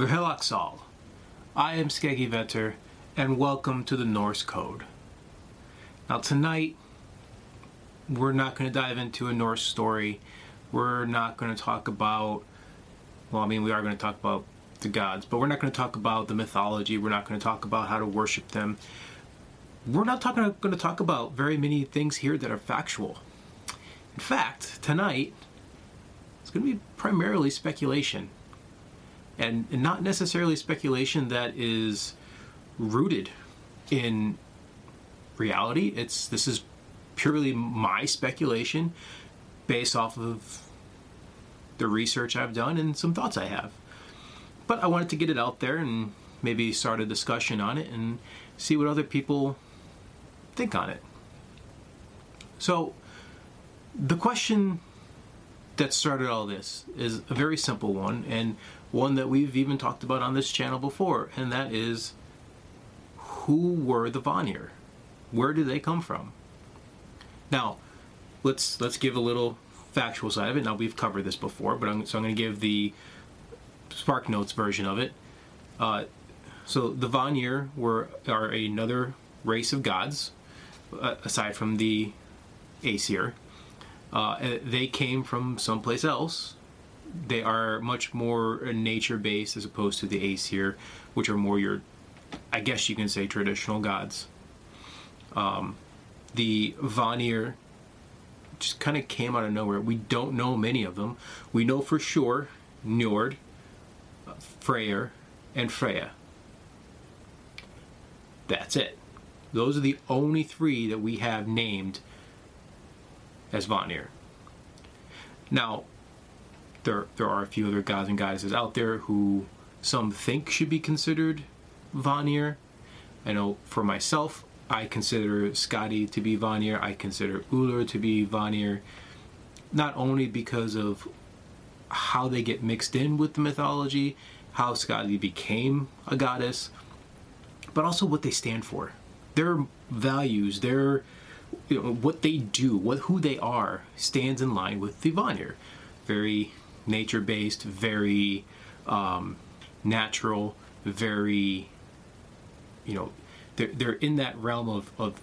Verhelaxal. I am Skeggi Vetr, and welcome to the Norse Code. Now, tonight, we're not going to dive into a Norse story. We're not going to talk about, well, I mean, we are going to talk about the gods, but we're not going to talk about the mythology. We're not going to talk about how to worship them. We're not talking, going to talk about very many things here that are factual. In fact, tonight, it's going to be primarily speculation and, not necessarily speculation that is rooted in reality. It's this is purely my speculation based off of the research I've done and some thoughts I have. But I wanted to get it out there and maybe start a discussion on it and see what other people think on it. So, the question that started all this is a very simple one and one that we've even talked about on this channel before, and that is who were the Vanir? Where did they come from? Now, let's let's give a little factual side of it. Now we've covered this before, but I'm, so I'm going to give the Spark Notes version of it. Uh, so the Vanir were are another race of gods, uh, aside from the Aesir. Uh, they came from someplace else. They are much more nature based as opposed to the Aesir, which are more your, I guess you can say, traditional gods. Um, the Vanir just kind of came out of nowhere. We don't know many of them. We know for sure Njord, Freyr, and Freya. That's it. Those are the only three that we have named as Vanir. Now, there there are a few other gods and goddesses out there who some think should be considered Vanir. I know for myself, I consider Skadi to be Vanir. I consider Ullr to be Vanir, not only because of how they get mixed in with the mythology, how Skadi became a goddess, but also what they stand for. Their values, their you know, what they do, what who they are, stands in line with the Vanir. Very nature based, very um, natural, very you know they're, they're in that realm of, of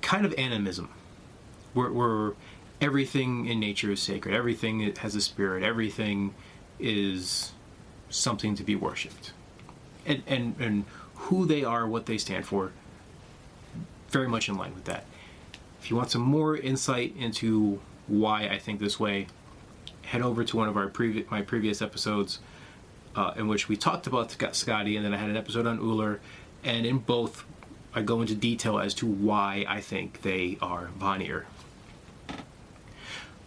kind of animism where, where everything in nature is sacred everything has a spirit everything is something to be worshipped. And, and, and who they are what they stand for very much in line with that. If you want some more insight into why I think this way, head over to one of our previous my previous episodes uh, in which we talked about Skadi, and then I had an episode on Uller, and in both I go into detail as to why I think they are Vanir.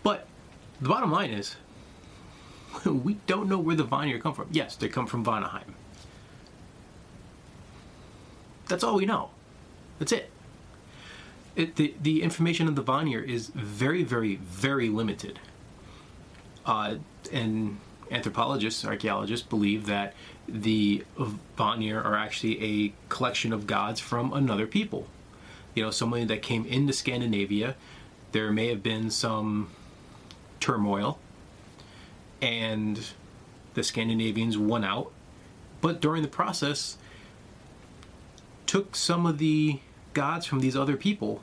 But the bottom line is, we don't know where the Vanir come from. Yes, they come from Vanaheim. That's all we know. That's it it, the, the information of the Vanir is very, very, very limited. Uh, and anthropologists, archaeologists believe that the Vanir are actually a collection of gods from another people. You know, somebody that came into Scandinavia. There may have been some turmoil, and the Scandinavians won out. But during the process, took some of the gods from these other people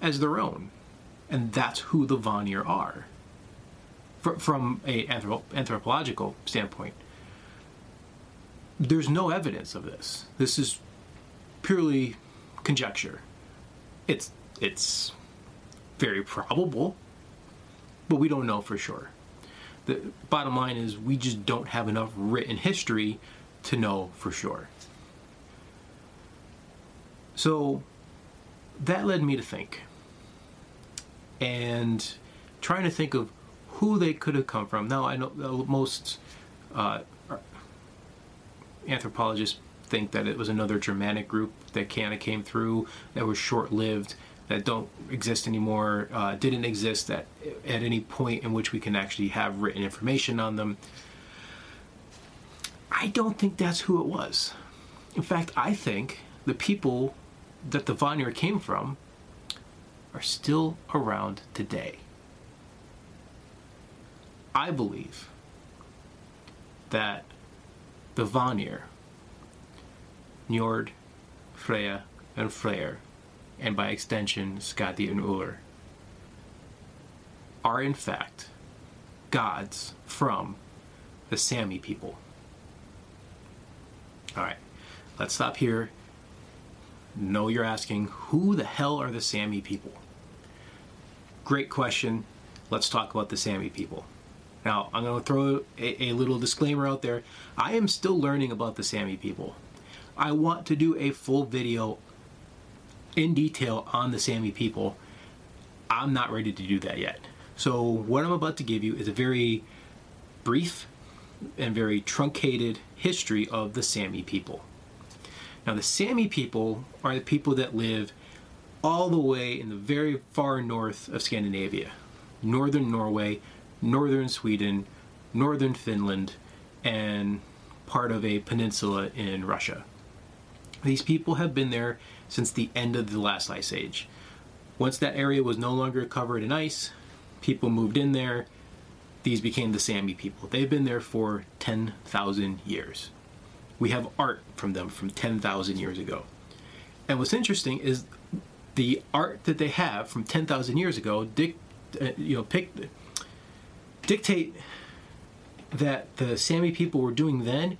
as their own. And that's who the Vanir are. from a anthrop- anthropological standpoint. There's no evidence of this. This is purely conjecture. It's it's very probable, but we don't know for sure. The bottom line is we just don't have enough written history to know for sure. So that led me to think. And trying to think of who they could have come from. Now, I know most uh, anthropologists think that it was another Germanic group that kind of came through that was short lived, that don't exist anymore, uh, didn't exist at, at any point in which we can actually have written information on them. I don't think that's who it was. In fact, I think the people that the Vanir came from are still around today. I believe that the Vanir, Njord, Freya, and Freyr, and by extension Skadi and Uller, are in fact gods from the Sami people. Alright, let's stop here. Know you're asking, who the hell are the Sami people? Great question. Let's talk about the Sami people. Now, I'm going to throw a, a, little disclaimer out there. I am still learning about the Sami people. I want to do a full video in detail on the Sami people. I'm not ready to do that yet. So, what I'm about to give you is a very brief and very truncated history of the Sami people. Now, the Sami people are the people that live all the way in the very far north of Scandinavia northern Norway, northern Sweden, northern Finland, and part of a peninsula in Russia. These people have been there since the end of the last ice age. Once that area was no longer covered in ice, people moved in there. These became the Sami people. They've been there for 10,000 years. We have art from them from 10,000 years ago. And what's interesting is the art that they have from 10,000 years ago, dic- uh, you know, pick, dictate that the Sami people were doing then,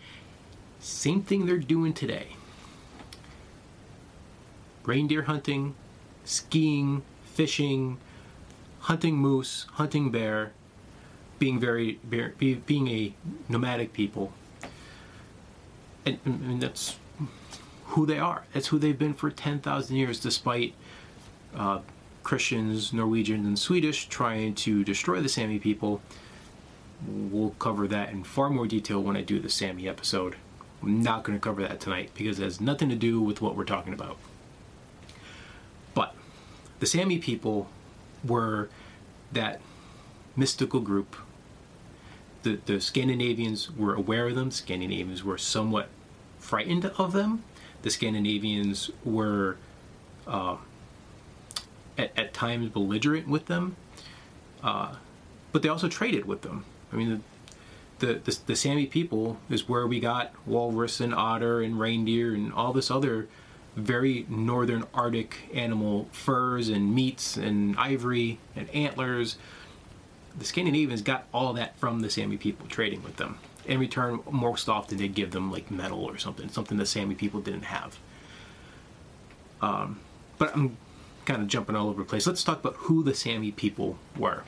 same thing they're doing today. Reindeer hunting, skiing, fishing, hunting moose, hunting bear, being very, being a nomadic people. And, and that's who they are. That's who they've been for 10,000 years, despite uh, Christians, Norwegians, and Swedish trying to destroy the Sami people. We'll cover that in far more detail when I do the Sami episode. I'm not going to cover that tonight because it has nothing to do with what we're talking about. But the Sami people were that mystical group. The, the Scandinavians were aware of them, Scandinavians were somewhat frightened of them. The Scandinavians were uh, at, at, times belligerent with them, uh, but they also traded with them. I mean, the, the, the, the Sami people is where we got walrus and otter and reindeer and all this other very northern Arctic animal furs and meats and ivory and antlers. The Scandinavians got all that from the Sami people trading with them. In return, most often they give them like metal or something, something the Sami people didn't have. Um, but I'm kind of jumping all over the place. Let's talk about who the Sami people were.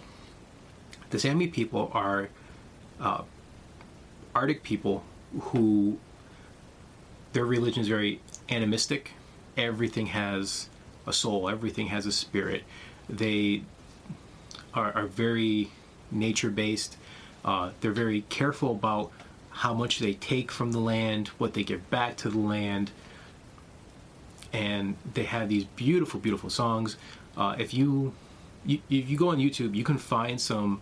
The Sami people are uh, Arctic people who their religion is very animistic. Everything has a soul. Everything has a spirit. They are, are very nature based. Uh, they're very careful about how much they take from the land, what they give back to the land, and they have these beautiful, beautiful songs. Uh, if you, you, if you go on YouTube, you can find some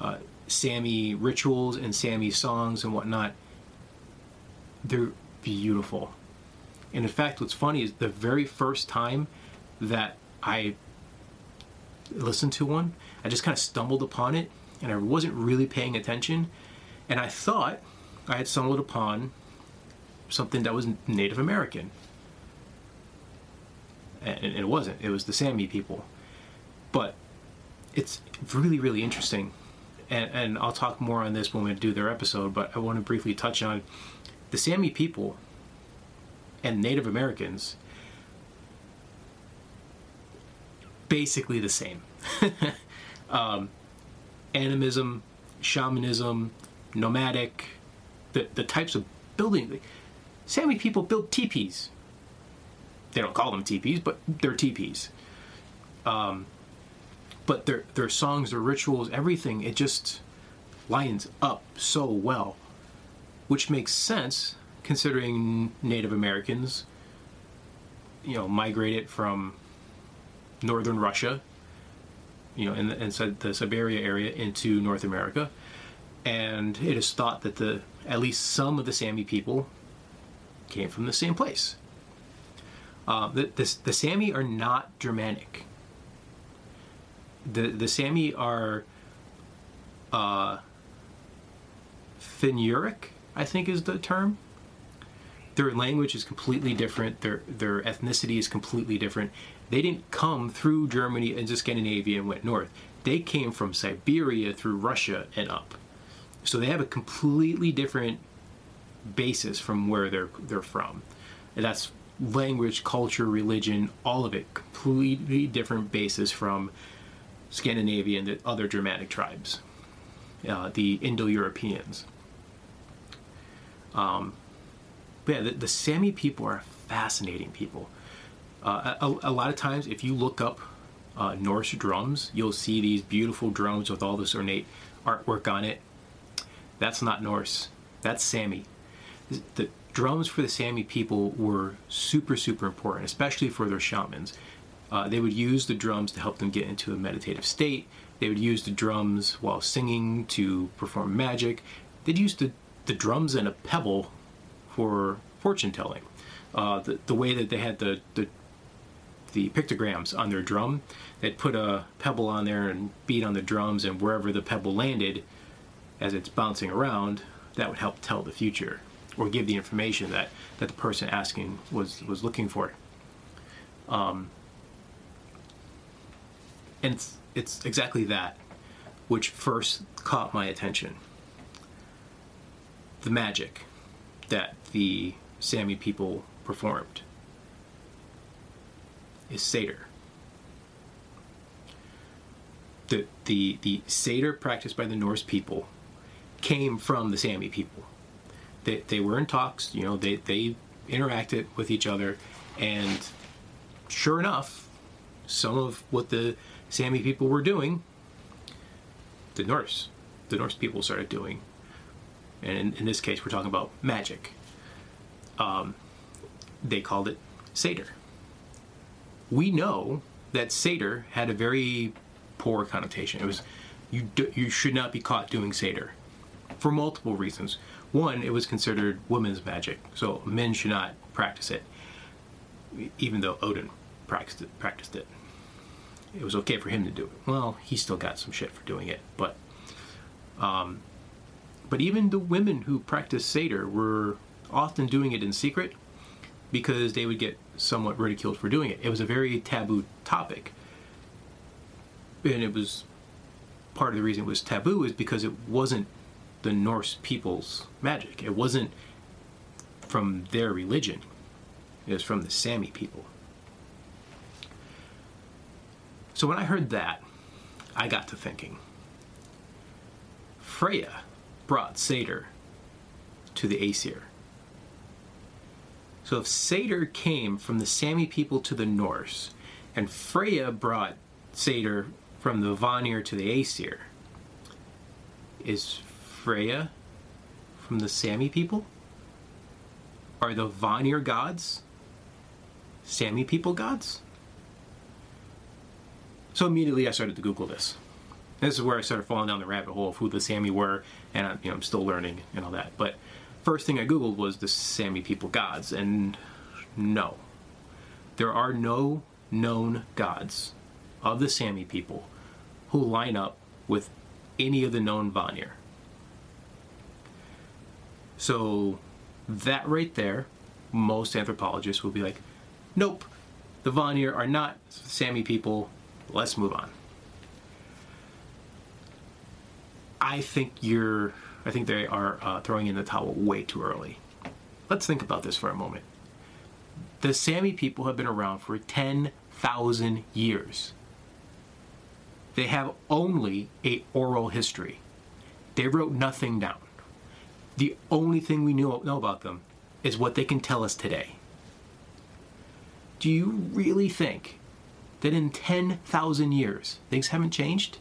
uh, Sami rituals and Sami songs and whatnot. They're beautiful. And in fact, what's funny is the very first time that I listened to one, I just kind of stumbled upon it and I wasn't really paying attention. And I thought I had stumbled upon something that was Native American. And it wasn't, it was the Sami people. But it's really, really interesting. And, and I'll talk more on this when we do their episode, but I want to briefly touch on the Sami people and Native Americans basically the same. um, animism, shamanism, nomadic, the, the types of building. Sami people build teepees. They don't call them teepees, but they're teepees. Um, but their their songs, their rituals, everything, it just lines up so well, which makes sense considering Native Americans, you know, migrated from northern Russia, you know, and inside the Siberia area into North America, and it is thought that the at least some of the Sami people came from the same place. Uh, the, the, the Sami are not Germanic. The the Sami are uh, Finno-Ugric I think is the term. Their language is completely different. Their their ethnicity is completely different. They didn't come through Germany into Scandinavia and went north. They came from Siberia through Russia and up. So they have a completely different basis from where they're they're from. And that's language, culture, religion, all of it completely different basis from Scandinavia and the other Germanic tribes, uh, the Indo-Europeans. Um, but yeah, the, the Sami people are fascinating people. Uh, a, a, lot of times, if you look up uh, Norse drums, you'll see these beautiful drums with all this ornate artwork on it. That's not Norse. That's Sami. The drums for the Sami people were super, super important, especially for their shamans. Uh, they would use the drums to help them get into a meditative state. They would use the drums while singing to perform magic. They'd use the, the drums and a pebble for fortune telling. Uh, the, the way that they had the, the the pictograms on their drum, they'd put a pebble on there and beat on the drums, and wherever the pebble landed, as it's bouncing around, that would help tell the future or give the information that, that the person asking was, was looking for. Um, and it's, it's exactly that which first caught my attention. The magic that the Sami people performed is Seidr. The, the, the Seidr practiced by the Norse people came from the Sami people they, they were in talks, you know, they, they interacted with each other, and sure enough, some of what the Sami people were doing, the Norse, the Norse people started doing. And in, in this case, we're talking about magic. Um, they called it Seidr. We know that Seidr had a very poor connotation. It was you do, you should not be caught doing Seidr for multiple reasons. One, it was considered women's magic, so men should not practice it, even though Odin practiced it. Practiced it. It was okay for him to do it. Well, he still got some shit for doing it, but um, but even the women who practiced Seidr were often doing it in secret because they would get somewhat ridiculed for doing it. It was a very taboo topic. And it was part of the reason it was taboo is because it wasn't the Norse people's magic. It wasn't from their religion, it was from the Sami people. So when I heard that, I got to thinking Freya brought Seidr to the Aesir. So if Seidr came from the Sami people to the Norse, and Freya brought Seidr from the Vanir to the Aesir, is Freya from the Sami people? Are the Vanir gods Sami people gods? So immediately I started to Google this. This is where I started falling down the rabbit hole of who the Sami were, and I, you know, I'm still learning and all that. But first thing I Googled was the Sami people gods, and no. There are no known gods of the Sami people who line up with any of the known Vanir. So that right there, most anthropologists will be like, nope, the Vanir are not Sami people. Let's move on. I think you're. I think they are uh, throwing in the towel way too early. Let's think about this for a moment. The Sami people have been around for 10,000 years. They have only a oral history. They wrote nothing down the only thing we know, know about them is what they can tell us today. Do you really think that in 10,000 years things haven't changed?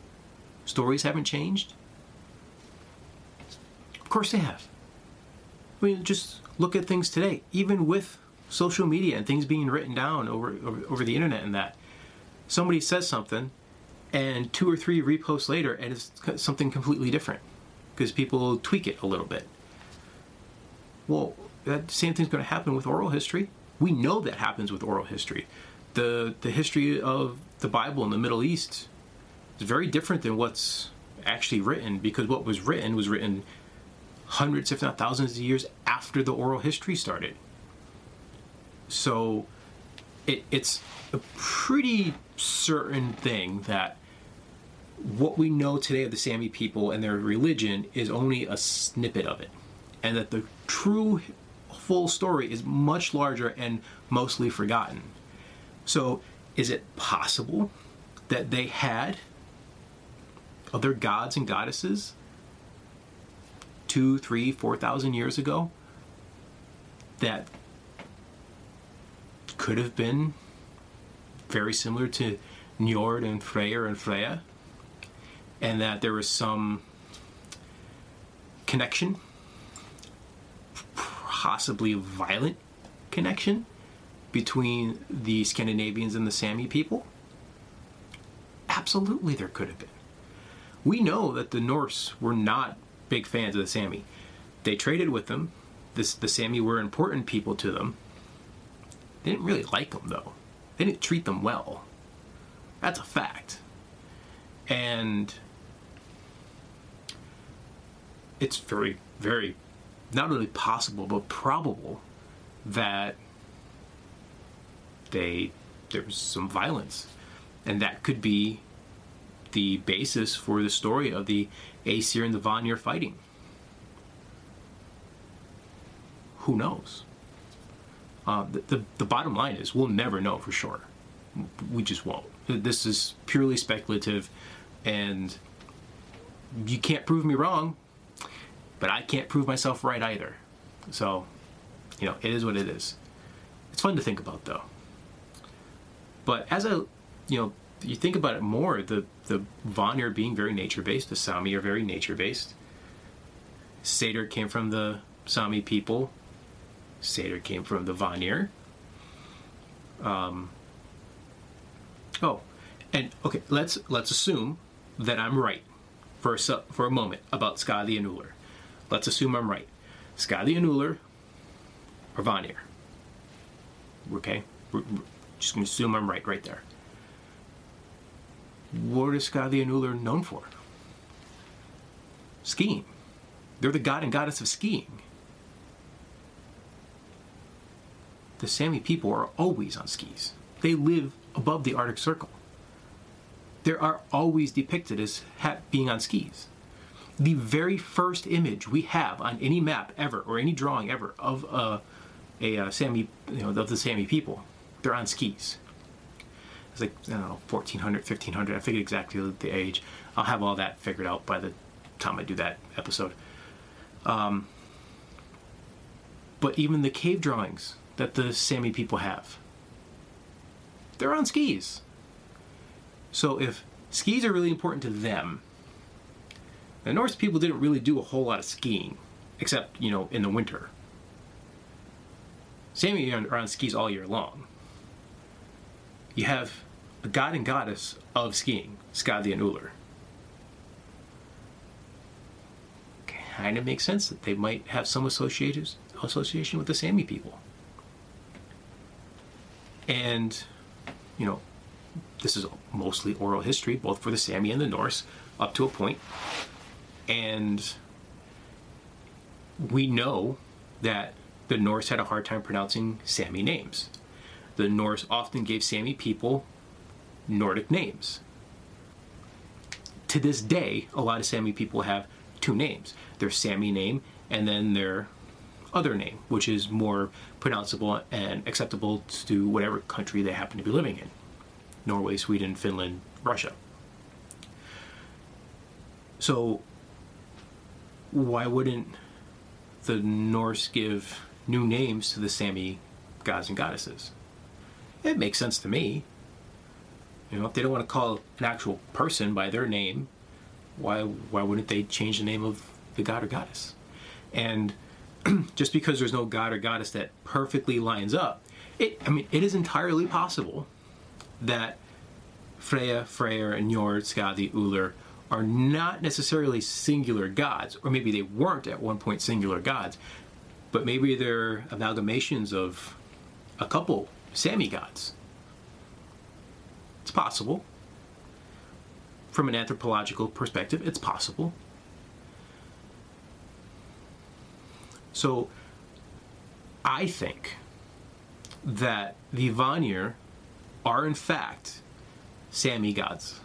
Stories haven't changed? Course they have. I mean, just look at things today, even with social media and things being written down over, over, over the internet and that. Somebody says something, and two or three reposts later, and it's something completely different because people tweak it a little bit. Well, that same thing's going to happen with oral history. We know that happens with oral history. The the history of the Bible in the Middle East is very different than what's actually written because what was written was written hundreds, if not thousands of years after the oral history started. So it, it's a pretty certain thing that what we know today of the Sami people and their religion is only a snippet of it. And that the true full story is much larger and mostly forgotten. So, is it possible that they had other gods and goddesses two, three, four thousand years ago that could have been very similar to Njord and Freyr and Freya, and that there was some connection, possibly violent connection, between the Scandinavians and the Sami people? Absolutely, there could have been. We know that the Norse were not big fans of the Sami. They traded with them. This, the Sami were important people to them. They didn't really like them, though. They didn't treat them well. That's a fact. And it's very, very not only possible but probable that they there was some violence, and that could be the basis for the story of the Aesir and the Vanir fighting. Who knows? Uh, the, the, the bottom line is we'll never know for sure. We just won't. This is purely speculative, and you can't prove me wrong, but I can't prove myself right either. So, you know, it is what it is. It's fun to think about, though. But as I, you know, you think about it more, the the Vanir being very nature based, the Sami are very nature based. Seidr came from the Sami people. Seidr came from the Vanir. Um, oh, and okay, let's let's assume that I'm right for a, for a moment about Skadi and Uller. Let's assume I'm right. Skadi and Uller are Vanir. Okay, we're, we're just gonna assume I'm right right there. What is Skadi and Uller known for? Skiing. They're the god and goddess of skiing. The Sami people are always on skis. They live above the Arctic Circle. They are always depicted as being on skis. The very first image we have on any map ever, or any drawing ever, of a, a, Sami, you know, of the Sami people, they're on skis. It's like, I don't know, 1400, 1500. I figured exactly the age. I'll have all that figured out by the time I do that episode. Um, but even the cave drawings that the Sami people have, they're on skis. So if skis are really important to them, the Norse people didn't really do a whole lot of skiing, except, you know, in the winter. Sami are on skis all year long you have a god and goddess of skiing, Skadi and Uller. Kind of makes sense that they might have some association association with the Sami people. And, you know, this is mostly oral history, both for the Sami and the Norse, up to a point. And we know that the Norse had a hard time pronouncing Sami names the Norse often gave Sami people Nordic names. To this day, a lot of Sami people have two names their Sami name and then their other name, which is more pronounceable and acceptable to whatever country they happen to be living in Norway, Sweden, Finland, Russia. So, why wouldn't the Norse give new names to the Sami gods and goddesses? It makes sense to me. You know, if they don't want to call an actual person by their name, why why wouldn't they change the name of the god or goddess? And just because there's no god or goddess that perfectly lines up, it I mean it is entirely possible that Freya, Freyr, and Njord, Skadi, Uller are not necessarily singular gods, or maybe they weren't at one point singular gods, but maybe they're amalgamations of a couple Sami gods. It's possible. From an anthropological perspective, it's possible. So I think that the Vanir are in fact Sami gods.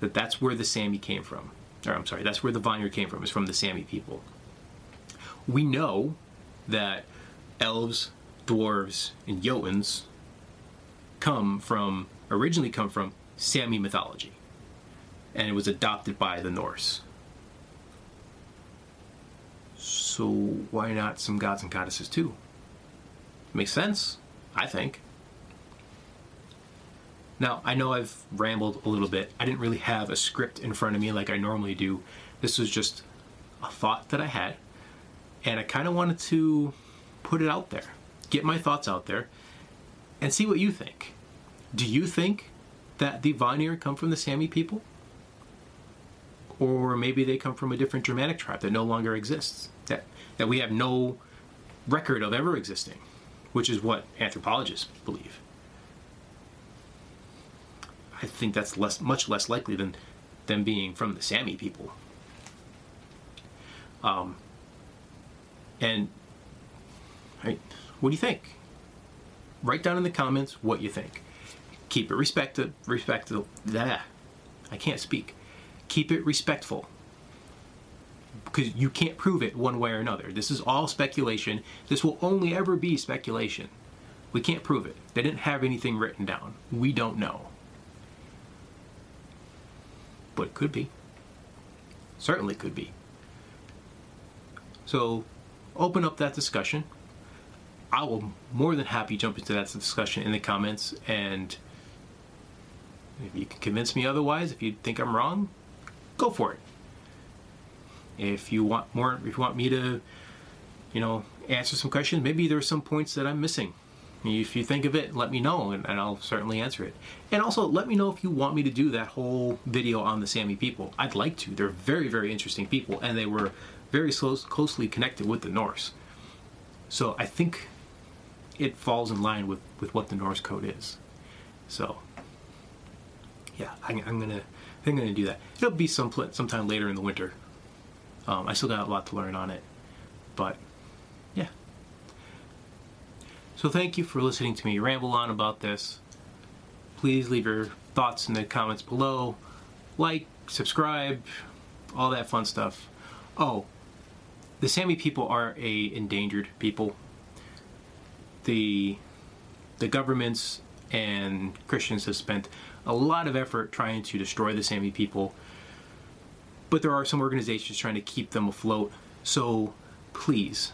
That that's where the Sami came from. Or I'm sorry, that's where the Vanir came from, is from the Sami people. We know that elves, dwarves, and Jotuns come from originally come from Sami mythology. And it was adopted by the Norse. So why not some gods and goddesses too? Makes sense, I think. Now, I know I've rambled a little bit. I didn't really have a script in front of me like I normally do. This was just a thought that I had, and I kind of wanted to put it out there, get my thoughts out there, and see what you think. Do you think that the Vanir come from the Sami people? Or maybe they come from a different Germanic tribe that no longer exists, that, that we have no record of ever existing, which is what anthropologists believe. I think that's less, much less likely than them being from the Sami people. Um, and what do you think? Write down in the comments what you think. Keep it respected, respectful. That I can't speak. Keep it respectful because you can't prove it one way or another. This is all speculation. This will only ever be speculation. We can't prove it. They didn't have anything written down. We don't know but it could be. Certainly could be. So open up that discussion. I will more than happy jump into that discussion in the comments and if you can convince me otherwise, if you think I'm wrong, go for it. If you want more if you want me to, you know, answer some questions, maybe there are some points that I'm missing if you think of it, let me know and, and, I'll certainly answer it. And also, let me know if you want me to do that whole video on the Sami people. I'd like to. They're very, very interesting people and they were very close, closely connected with the Norse. So I think it falls in line with, with what the Norse code is. So, yeah, I, am gonna, I think I'm gonna do that. It'll be some sometime later in the winter. Um, I still got a lot to learn on it, but yeah. so thank you for listening to me ramble on about this. Please leave your thoughts in the comments below. Like, subscribe, all that fun stuff. Oh, the Sami people are a endangered people. The the governments and Christians have spent a lot of effort trying to destroy the Sami people. But there are some organizations trying to keep them afloat. So please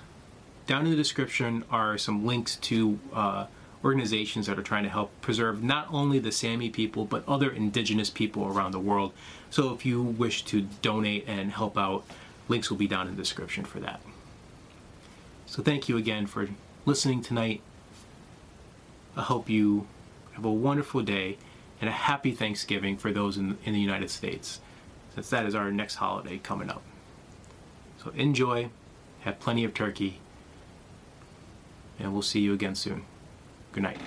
down in the description are some links to uh, organizations that are trying to help preserve not only the Sami people but other indigenous people around the world. So if you wish to donate and help out, links will be down in the description for that. So thank you again for listening tonight. I hope you have a wonderful day and a happy Thanksgiving for those in, in the United States, since that is our next holiday coming up. So enjoy, have plenty of turkey, and we'll see you again soon. Good night.